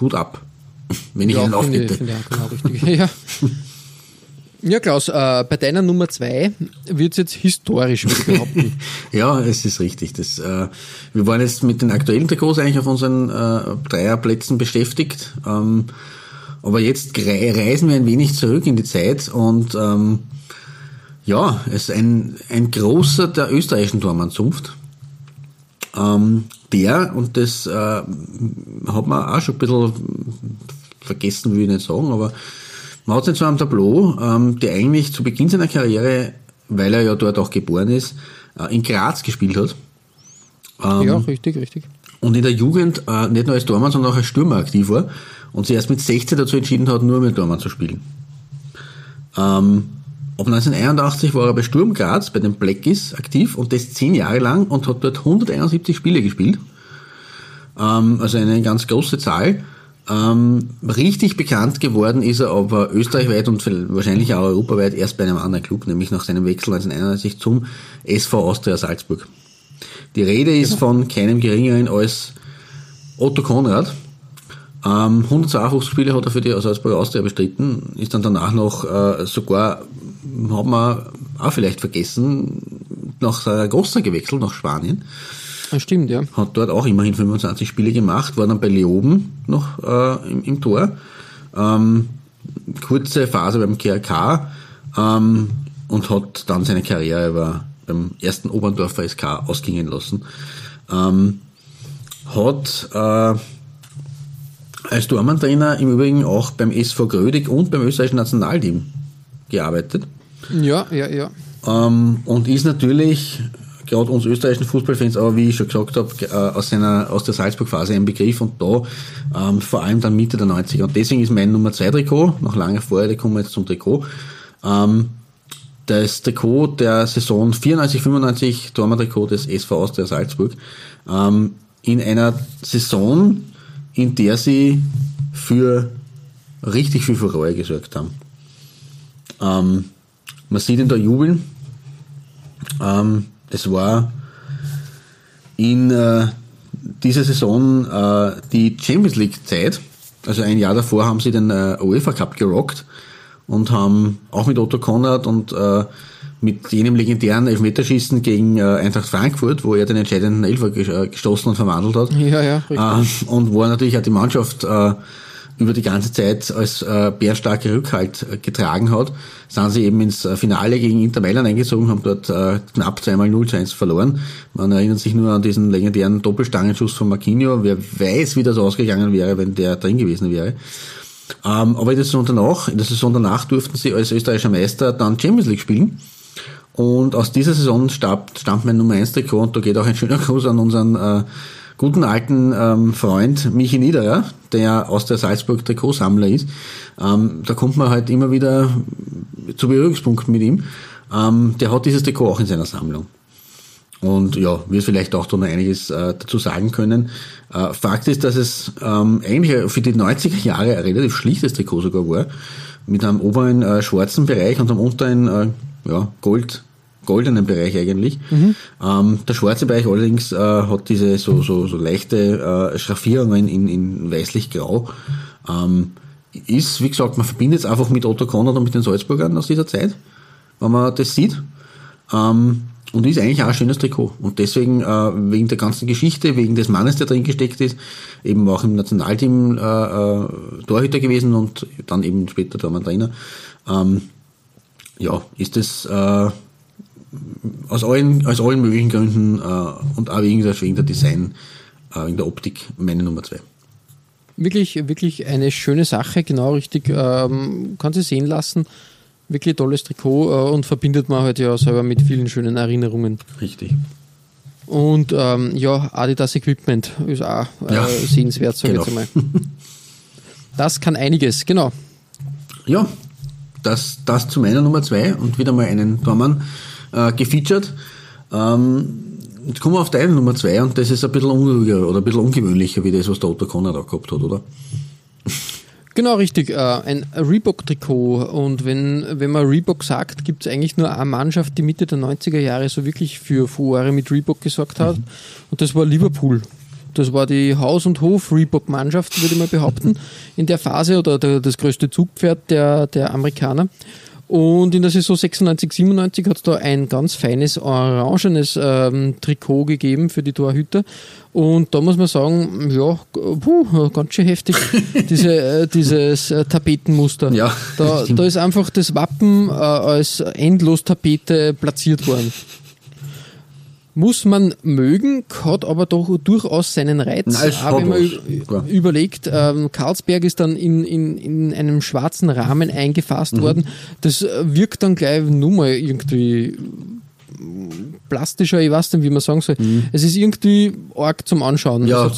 Hut ab. Wenn ich Ja, ich, finde ich auch genau richtig. ja. Ja, Klaus, äh, bei deiner Nummer 2 wird es jetzt historisch, würde ich behaupten. Ja, es ist richtig. Das, äh, wir waren jetzt mit den aktuellen Trikots eigentlich auf unseren äh, Dreierplätzen beschäftigt. Ähm, aber jetzt rei- reisen wir ein wenig zurück in die Zeit und ähm, ja, es ist ein, ein großer der österreichischen Tormannzunft. Ähm, der, und das äh, hat man auch schon ein bisschen vergessen, will ich nicht sagen, aber man hat ihn zwar am Tableau, ähm, der eigentlich zu Beginn seiner Karriere, weil er ja dort auch geboren ist, äh, in Graz gespielt hat. Ähm, ja, richtig, richtig. und in der Jugend äh, nicht nur als Tormann, sondern auch als Stürmer aktiv war und sich erst mit 16 dazu entschieden hat, nur mit Tormann zu spielen. Ähm, ab 1981 war er bei Sturm Graz, bei den Blackies aktiv und das zehn Jahre lang und hat dort 171 Spiele gespielt. Ähm, also eine ganz große Zahl. Ähm, richtig bekannt geworden ist er aber österreichweit und wahrscheinlich auch europaweit erst bei einem anderen Club, nämlich nach seinem Wechsel 1991 zum SV Austria Salzburg. Die Rede ist von keinem geringeren als Otto Konrad. Ähm, 152 Spiele hat er für die Salzburger Austria bestritten, ist dann danach noch äh, sogar, hat man auch vielleicht vergessen, nach Saragossa gewechselt, nach Spanien. Das stimmt, ja. Hat dort auch immerhin 25 Spiele gemacht, war dann bei Leoben noch äh, im, im Tor. Ähm, kurze Phase beim KRK ähm, und hat dann seine Karriere über, beim ersten Oberndorfer SK ausgingen lassen. Ähm, hat äh, als Tormann-Trainer im Übrigen auch beim SV Grödig und beim österreichischen Nationalteam gearbeitet. Ja, ja, ja. Ähm, und ist natürlich gerade uns österreichischen Fußballfans, aber wie ich schon gesagt habe, äh, aus, seiner, aus der Salzburg-Phase ein Begriff und da ähm, vor allem dann Mitte der 90er. Und deswegen ist mein Nummer 2 Trikot, noch lange vorher, da kommen wir jetzt zum Trikot, ähm, das Trikot der Saison 94-95, Tormann-Trikot des SV Austria Salzburg, ähm, in einer Saison, in der sie für richtig viel Furore gesorgt haben. Ähm, man sieht ihn da jubeln. Ähm, das war in äh, dieser Saison äh, die Champions League Zeit. Also ein Jahr davor haben sie den äh, UEFA Cup gerockt und haben auch mit Otto Konrad und äh, mit jenem legendären Elfmeterschießen gegen äh, Eintracht Frankfurt, wo er den entscheidenden Elfer äh, gestoßen und verwandelt hat. Ja, ja, richtig. Äh, und wo er natürlich auch die Mannschaft äh, über die ganze Zeit als äh, bärstarke Rückhalt äh, getragen hat, sind sie eben ins äh, Finale gegen Inter Mailand eingezogen, haben dort äh, knapp zweimal 0 zu 1 verloren. Man erinnert sich nur an diesen legendären Doppelstangenschuss von Marquinhos. Wer weiß, wie das ausgegangen wäre, wenn der drin gewesen wäre. Ähm, aber in der Saison danach, in der Saison danach durften sie als österreichischer Meister dann Champions League spielen. Und aus dieser Saison stammt, stammt mein Nummer 1 Trikot und da geht auch ein schöner Gruß an unseren äh, guten alten ähm, Freund Michi Niederer, der aus der Salzburg Trikotsammler ist. Ähm, da kommt man halt immer wieder zu Berührungspunkten mit ihm. Ähm, der hat dieses Trikot auch in seiner Sammlung. Und ja, wird vielleicht auch da noch einiges äh, dazu sagen können. Äh, Fakt ist, dass es ähm, eigentlich für die 90er Jahre ein relativ schlichtes Trikot sogar war. Mit einem oberen äh, schwarzen Bereich und einem unteren äh, ja, Gold, goldenen Bereich eigentlich. Ähm, der schwarze Bereich allerdings äh, hat diese so, so, so leichte äh, Schraffierungen in, in weißlich-grau. Ähm, ist, wie gesagt, man verbindet es einfach mit Otto Conrad und mit den Salzburgern aus dieser Zeit, wenn man das sieht. Ähm, und ist eigentlich auch ein schönes Trikot. Und deswegen, äh, wegen der ganzen Geschichte, wegen des Mannes, der drin gesteckt ist, eben auch im Nationalteam äh, äh, Torhüter gewesen und dann eben später Tormann-Trainer, ähm, ja, ist es äh, aus allen, aus allen möglichen Gründen äh, und auch wegen der, wegen der Design, äh, wegen der Optik meine Nummer zwei. Wirklich, wirklich eine schöne Sache, genau richtig. Ähm, kann sie sehen lassen wirklich tolles Trikot äh, und verbindet man halt ja selber mit vielen schönen Erinnerungen. Richtig. Und ähm, ja, Adidas Equipment ist auch äh, ja, sehenswert, sage genau. ich jetzt einmal. Das kann einiges, genau. Ja, das, das zu meiner Nummer zwei und wieder mal einen Tormann äh, gefeatured. Ähm, jetzt kommen wir auf deine Nummer zwei und das ist ein bisschen unruhiger oder ein bisschen ungewöhnlicher wie das, was der Otto Conrad auch gehabt hat, oder? Genau, richtig. Äh, ein Reebok-Trikot. Und wenn, wenn man Reebok sagt, gibt es eigentlich nur eine Mannschaft, die Mitte der 90er Jahre so wirklich für Furore mit Reebok gesorgt hat. Mhm. Und das war Liverpool. Das war die Haus- und Hof-Reebok-Mannschaft, würde ich mal behaupten, in der Phase oder der, das größte Zugpferd der, der Amerikaner. Und in der Saison 96, 97 hat es da ein ganz feines orangenes ähm, Trikot gegeben für die Torhüter. Und da muss man sagen, ja, puh, ganz schön heftig, diese, äh, dieses äh, Tapetenmuster. Ja, da, da ist einfach das Wappen äh, als Endlos-Tapete platziert worden muss man mögen, hat aber doch durchaus seinen Reiz. Aber wenn man überlegt, ähm, Karlsberg ist dann in, in, in einem schwarzen Rahmen eingefasst mhm. worden. Das äh, wirkt dann gleich nur mal irgendwie plastischer, ich weiß nicht, wie man sagen soll. Mhm. Es ist irgendwie arg zum Anschauen. Ja.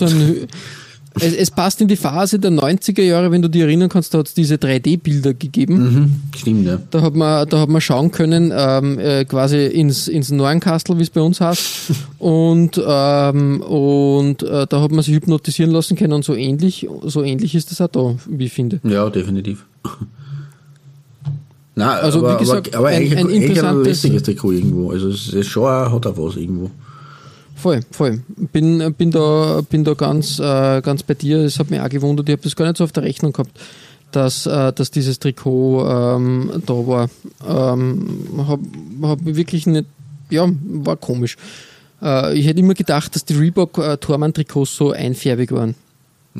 Es, es, passt in die Phase der 90er Jahre, wenn du dich erinnern kannst, da hat es diese 3D-Bilder gegeben. Mhm, stimmt, ja. Da hat man, da hat man schauen können, ähm, äh, quasi ins, ins Neuenkastel, wie es bei uns heißt. und ähm, und äh, da hat man sich hypnotisieren lassen können und so ähnlich, so ähnlich ist das auch da, wie ich finde. Ja, definitiv. Nein, also, aber, wie gesagt, aber, aber ein, eigentlich ein, ein interessantes, ein lässiges Trikot irgendwo. Also es ist schon, hat auch was irgendwo. Voll, voll. Bin, bin, da, bin da ganz, äh, ganz bei dir. Es hat mich auch gewundert, ich habe das gar nicht so auf der Rechnung gehabt, dass, äh, dass dieses Trikot ähm, da war. Ähm, habe hab wirklich nicht, ja, war komisch. Äh, ich hätte immer gedacht, dass die Reebok äh, so einfärbig waren.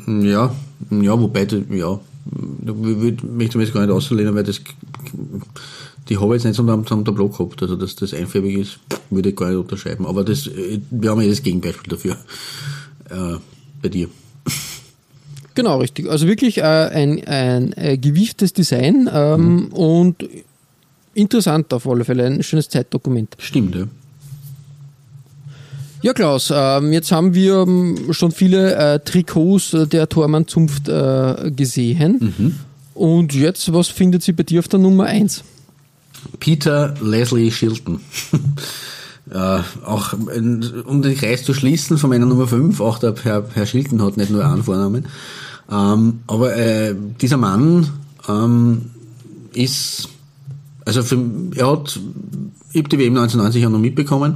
Ja, ja, wobei, ja, da möchte ich mich jetzt gar nicht auslehnen, weil das die habe ich jetzt nicht so am, Tableau gehabt. Also, dass das einfärbig ist, würde ich gar nicht unterschreiben. Aber das, äh, wir haben ja das Gegenbeispiel dafür. Äh, bei dir. Genau, richtig. Also wirklich äh, ein, ein, ein gewieftes Design ähm, mhm. und interessant auf alle Fälle. Ein schönes Zeitdokument. Stimmt, ja. Ja, Klaus, ähm, jetzt haben wir ähm, schon viele äh, Trikots der Tormann-Zunft äh, gesehen. Mhm. Und jetzt, was findet sie bei dir auf der Nummer 1? Peter Leslie Shilton. äh, auch um den Kreis zu schließen von meiner Nummer 5, auch der Herr, Herr Shilton hat nicht nur einen Vornamen. Ähm, aber äh, dieser Mann ähm, ist, also für, er hat, ich habe die WM 1990 ja noch mitbekommen,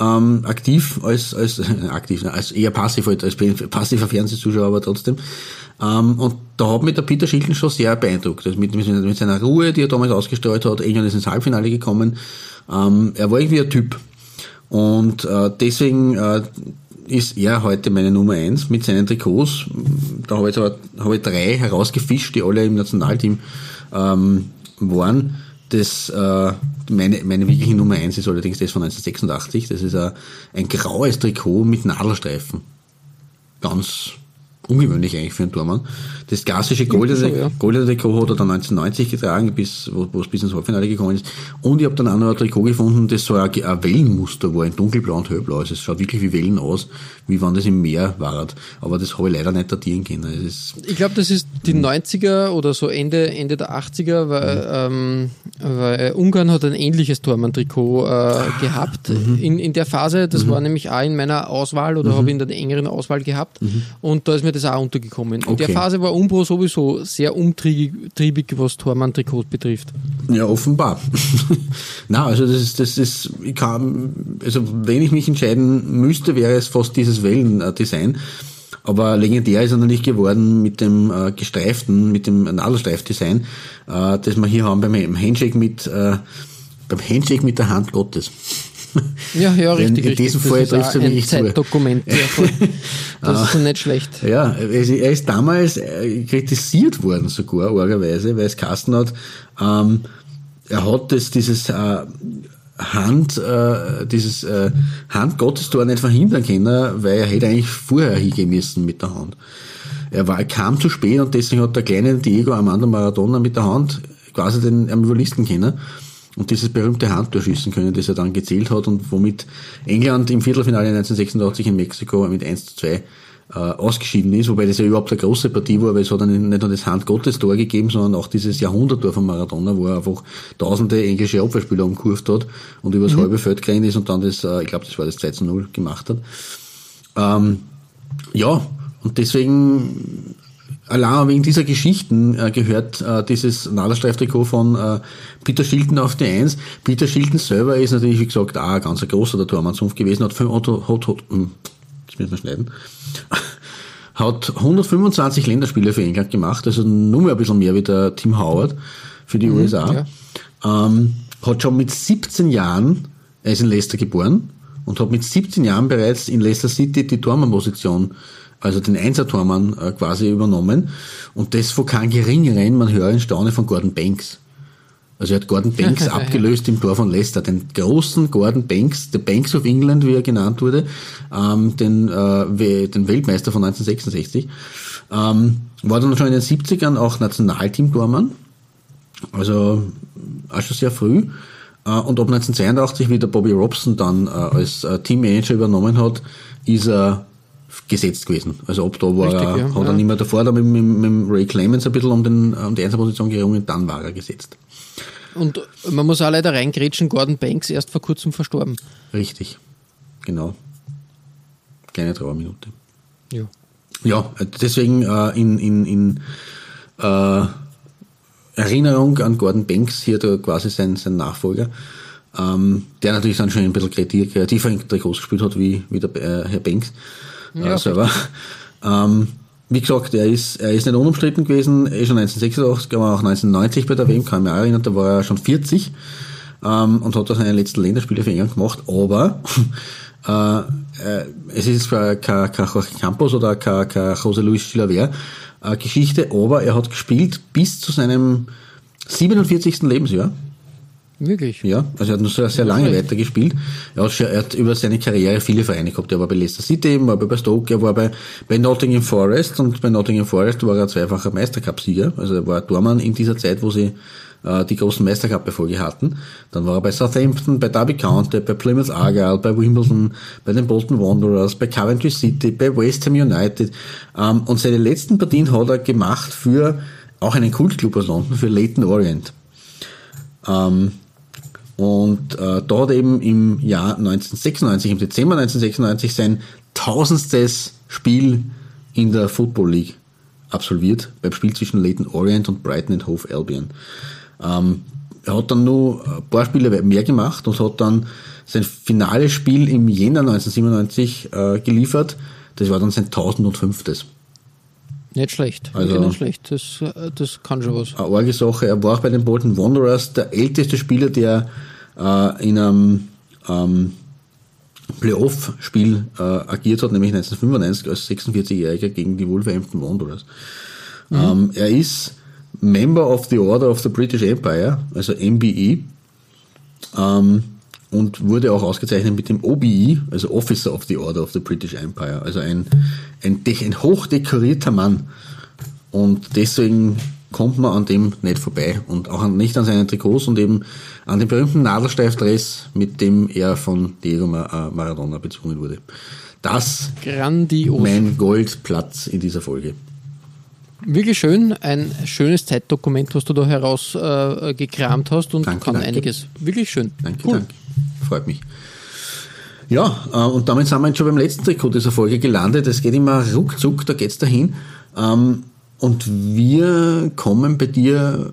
ähm, aktiv als, als äh, aktiv, als eher passiv halt, als passiver Fernsehzuschauer, aber trotzdem. Ähm, und da hat mich der Peter Schilden schon sehr beeindruckt. Also mit, mit, seiner Ruhe, die er damals ausgestreut hat, England ist ins Halbfinale gekommen. Ähm, er war irgendwie ein Typ. Und äh, deswegen äh, ist er heute meine Nummer eins mit seinen Trikots. Da habe ich, hab ich drei herausgefischt, die alle im Nationalteam ähm, waren. Das, äh, meine, meine wirkliche Nummer eins ist allerdings das von 1986. Das ist ein, ein graues Trikot mit Nadelstreifen. Ganz ungewöhnlich eigentlich für einen Tormann. Das klassische goldene, ja. goldene Trikot hat er dann 1990 getragen, bis, wo, wo es bis ins Halbfinale gekommen ist. Und ich habe dann auch noch ein Trikot gefunden, das so ein, ein Wellenmuster war, in dunkelblau und hellblau. Also es schaut wirklich wie Wellen aus, wie wenn das im Meer war. Aber das habe ich leider nicht datieren können. ich glaube, das ist die 90er oder so Ende, Ende der 80er, weil, mhm. ähm, weil Ungarn hat ein ähnliches Tormann-Trikot äh, gehabt mhm. in, in der Phase. Das mhm. war nämlich auch in meiner Auswahl oder mhm. habe ich in der engeren Auswahl gehabt. Mhm. Und da ist mir das auch untergekommen. In okay. der Phase war Umbro sowieso sehr umtriebig, was Tormann-Trikots betrifft. Ja, offenbar. Na, also das ist, das ist, ich kann, also wenn ich mich entscheiden müsste, wäre es fast dieses Wellendesign. Aber legendär ist er natürlich geworden mit dem äh, gestreiften, mit dem Nadelstreifdesign, äh, das wir hier haben beim Handshake mit, äh, beim Handshake mit der Hand Gottes. Ja, ja, richtig. In, in diesem richtig. Fall auch ein wirklich zu. Zeitdokument. Ja, das ist nicht schlecht. Ja, er ist damals äh, kritisiert worden sogar, argerweise, weil es Kasten hat, ähm, er hat das, dieses äh, Hand, äh, dieses äh, Handgottestor nicht verhindern können, weil er hätte eigentlich vorher hingehen müssen mit der Hand. Er war, kam zu spät und deswegen hat der kleine Diego Armando Maradona mit der Hand quasi den am überlisten können und dieses berühmte Handtor schießen können, das er dann gezählt hat und womit England im Viertelfinale 1986 in Mexiko mit 1 zu 2 äh, ausgeschieden ist, wobei das ja überhaupt eine große Partie war, weil es hat dann nicht nur das Handgottestor gegeben, sondern auch dieses Jahrhunderttor von Maradona, wo er einfach tausende englische Abwehrspieler umkurvt hat und übers halbe Feld gerannt ist und dann das, äh, ich glaube, das war das 2 zu 0 gemacht hat. Ähm, ja, und deswegen allein wegen dieser Geschichten äh, gehört äh, dieses Nadelstreiftrikot von äh, Peter Shilton auf die Eins. Peter Shilton selber ist natürlich, wie gesagt, auch ein ganz großer der Tormannsrumpf gewesen, hat, fünf- hat, hat, hat hm, das müssen wir schneiden, hat 125 Länderspiele für England gemacht, also nur mehr ein bisschen mehr wie der Tim Howard für die USA. Ähm, hat schon mit 17 Jahren, er ist in Leicester geboren, und hat mit 17 Jahren bereits in Leicester City die Tormann-Position, also den Einser-Tormann äh, quasi übernommen. Und das von keinem geringeren, man höre in Staune von Gordon Banks. Also er hat Gordon Banks abgelöst im Tor von Leicester, den großen Gordon Banks, der Banks of England, wie er genannt wurde, ähm, den, äh, den Weltmeister von 1966. Ähm, war dann schon in den 70ern auch Nationalteam-Tormann, also auch schon sehr früh. Äh, Und ab 1982, wie der Bobby Robson dann äh, als äh, Teammanager übernommen hat, ist er gesetzt gewesen. Also ab da war Richtig, er, ja, hat er ja. nicht mehr davor da mit, mit, mit Ray Clemens ein bisschen um, den, um die Einzelposition gerungen, dann war er gesetzt. Und man muss auch leider reingrätschen, Gordon Banks erst vor kurzem verstorben. Richtig. Genau. Kleine Trauerminute. Ja. Ja, deswegen äh, in, in, in äh, Erinnerung an Gordon Banks hier da quasi sein, sein Nachfolger, ähm, der natürlich dann schon ein bisschen kreativ, kreativer in Trikots gespielt hat, wie, wie der äh, Herr Banks äh, Ja, selber. Ähm, wie gesagt, er ist, er ist nicht unumstritten gewesen, eh schon 1986, aber auch 1990 bei der WM, kann ich mich auch erinnern, da war er schon 40 ähm, und hat da seine letzten Länderspiele für England gemacht, aber äh, äh, es ist zwar kein, kein Jorge Campos oder kein, kein José Luis Chilaver äh, Geschichte, aber er hat gespielt bis zu seinem 47. Lebensjahr. Wirklich. Ja, also er hat noch sehr, sehr lange weiter gespielt. Er hat, er hat über seine Karriere viele Vereine gehabt. Er war bei Leicester City, er war bei Stoke, er war bei, bei Nottingham Forest und bei Nottingham Forest war er zweifacher Meistercup-Sieger. Also er war Tormann in dieser Zeit, wo sie äh, die großen Meistercup-Erfolge hatten. Dann war er bei Southampton, bei Derby County, bei Plymouth Argyle, bei Wimbledon, bei den Bolton Wanderers, bei Coventry City, bei West Ham United. Ähm, und seine letzten Partien hat er gemacht für auch einen Kultclub aus London, für Leighton Orient. Ähm, und äh, da hat eben im Jahr 1996, im Dezember 1996, sein tausendstes Spiel in der Football League absolviert, beim Spiel zwischen Leighton Orient und Brighton and Hove Albion. Ähm, er hat dann nur ein paar Spiele mehr gemacht und hat dann sein finales Spiel im Jänner 1997 äh, geliefert. Das war dann sein 1005. Nicht schlecht. Also- nicht schlecht. Das, äh, das kann schon was. eine arge Sache. Er war auch bei den Bolton Wanderers der älteste Spieler, der äh, in einem ähm, Playoff-Spiel äh, agiert hat, nämlich 1995 als 46-Jähriger gegen die Wolverhampton Wanderers. Ähm, er ist Member of the Order of the British Empire, also MBE, ähm, und wurde auch ausgezeichnet mit dem OBE, also Officer of the Order of the British Empire, also ein, ein, ein hochdekorierter Mann. Und deswegen kommt man an dem nicht vorbei und auch nicht an seinen Trikots und eben an dem berühmten Nadelsteifdress, mit dem er von Diego äh, Maradona bezwungen wurde. Das Grandios. mein Goldplatz in dieser Folge. Wirklich schön. Ein schönes Zeitdokument, was du da herausgekramt äh, hast und Danke, kann danke. einiges. Wirklich schön. Danke, cool. danke. Freut mich. Ja, äh, und damit sind wir jetzt schon beim letzten Trikot dieser Folge gelandet. Es geht immer ruckzuck, da geht's dahin. Ähm, Und wir kommen bei dir,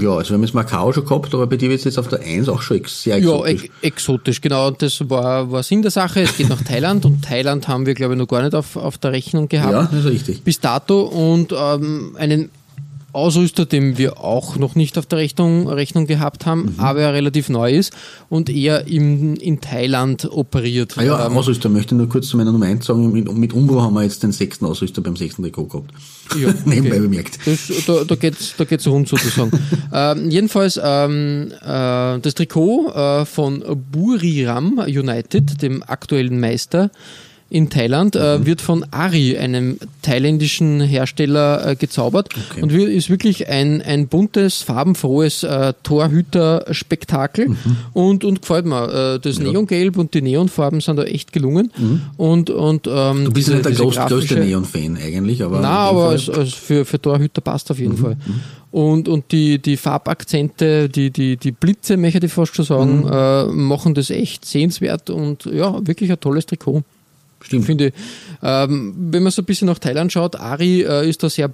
ja, also wir haben jetzt Macau schon gehabt, aber bei dir wird es jetzt auf der 1 auch schon sehr Ja, exotisch. ex exotisch, genau. Das war, war Sinn der Sache. Es geht nach Thailand und Thailand haben wir, glaube ich, noch gar nicht auf, auf der Rechnung gehabt. ja, das ist richtig. bis dato und ähm, einen Ausrüster, den wir auch noch nicht auf der Rechnung, Rechnung gehabt haben, Mhm. aber er relativ neu ist und eher im, in Thailand operiert. Ah ja, Ähm, Ausrüster möchte nur kurz zu meiner Nummer 1 sagen. Mit, mit Umbro haben wir jetzt den sechsten Ausrüster beim sechsten Trikot gehabt. Ja, Nebenbei okay. bemerkt. Das, da, da geht's, da geht's rund sozusagen. ähm, jedenfalls ähm, äh, das Trikot äh, von Buriram United, dem aktuellen Meister in Thailand, Mhm. äh, wird von Ari, einem thailändischen Hersteller, äh, gezaubert Okay. und ist wirklich ein, ein buntes, farbenfrohes äh, Torhüter-Spektakel Mhm. und, und gefällt mir. Äh, das Neongelb und die Neonfarben sind da echt gelungen. Und, und, ähm, Du bist diese- nicht der diese größte, Neon-Fan eigentlich, aber. na, in dem aber als, als für, für Torhüter passt auf jeden Mhm, Fall. Und, und die, die Farbakzente, die, die, die Blitze, möchte ich fast schon sagen, Mhm. äh, machen das echt sehenswert und ja, wirklich ein tolles Trikot. Stimmt. Finde ich. Ähm, wenn man so ein bisschen nach Thailand schaut, Ari äh, ist da sehr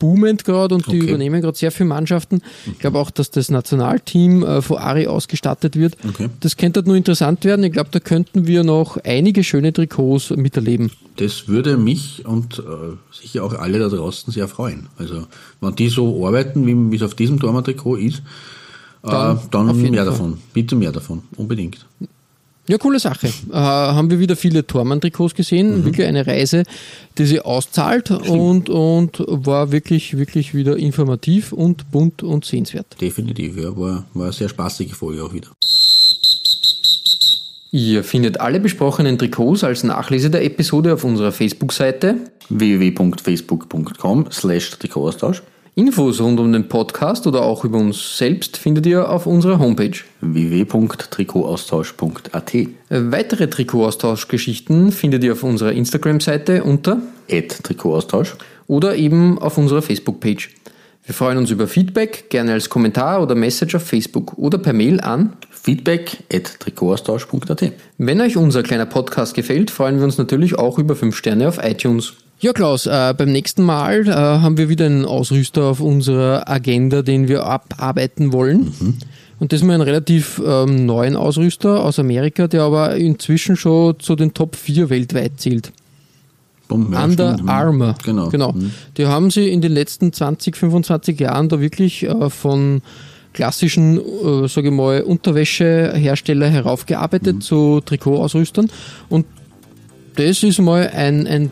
boomend gerade und die Okay. Mhm. übernehmen gerade sehr viele Mannschaften. Ich glaube auch, dass das Nationalteam äh, von Ari ausgestattet wird. Okay. Das könnte nur interessant werden. Ich glaube, da könnten wir noch einige schöne Trikots miterleben. Das würde mich und äh, sicher auch alle da draußen sehr freuen. Also, wenn die so arbeiten, wie es auf diesem Dormer-Trikot ist, Dann äh, dann mehr Fall. davon. Bitte mehr davon. Unbedingt. Ja, coole Sache. Äh, haben wir wieder viele Tormann-Trikots gesehen. Wirklich eine Reise, die sie auszahlt und, und war wirklich, wirklich wieder informativ und bunt und sehenswert. Definitiv, ja. War, war eine sehr spaßige Folge auch wieder. Ihr findet alle besprochenen Trikots als Nachlese der Episode auf unserer Facebook-Seite. www.facebook.com slash Trikotaustausch Infos rund um den Podcast oder auch über uns selbst findet ihr auf unserer Homepage. www.trikotaustausch.at Weitere Trikotaustauschgeschichten findet ihr auf unserer Instagram-Seite unter Trikotaustausch oder eben auf unserer Facebook-Page. Wir freuen uns über Feedback, gerne als Kommentar oder Message auf Facebook oder per Mail an. feedback at Trikotaustausch.at Wenn euch unser kleiner Podcast gefällt, freuen wir uns natürlich auch über 5 Sterne auf iTunes. Ja, Klaus, äh, beim nächsten Mal äh, haben wir wieder einen Ausrüster auf unserer Agenda, den wir abarbeiten wollen. Und das mal einen relativ ähm, neuen Ausrüster aus Amerika, der aber inzwischen schon zu den Top 4 weltweit zählt. Ja, Under stimmt. Mhm. Armour. Genau. genau. Mhm. Die haben sie in den letzten 20, 25 Jahren da wirklich äh, von klassischen, äh, sage ich mal, Unterwäschehersteller heraufgearbeitet Mhm. zu Trikotausrüstern. Und das ist mal ein, ein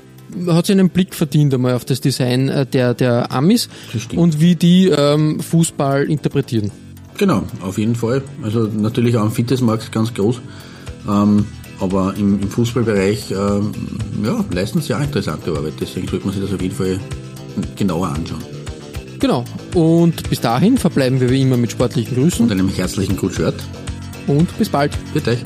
hat sich einen Blick verdient einmal auf das Design äh, der, der Amis und wie die ähm, Fußball interpretieren. Genau, auf jeden Fall. Also natürlich auch im Fitnessmarkt ganz groß. Ähm, aber im, im Fußballbereich ähm, ja, leisten sie auch interessante Arbeit. Deswegen sollte man sich das auf jeden Fall genauer anschauen. Genau. Und bis dahin verbleiben wir wie immer mit sportlichen Grüßen Und einem herzlichen Good Shirt. und bis bald. Bitte euch.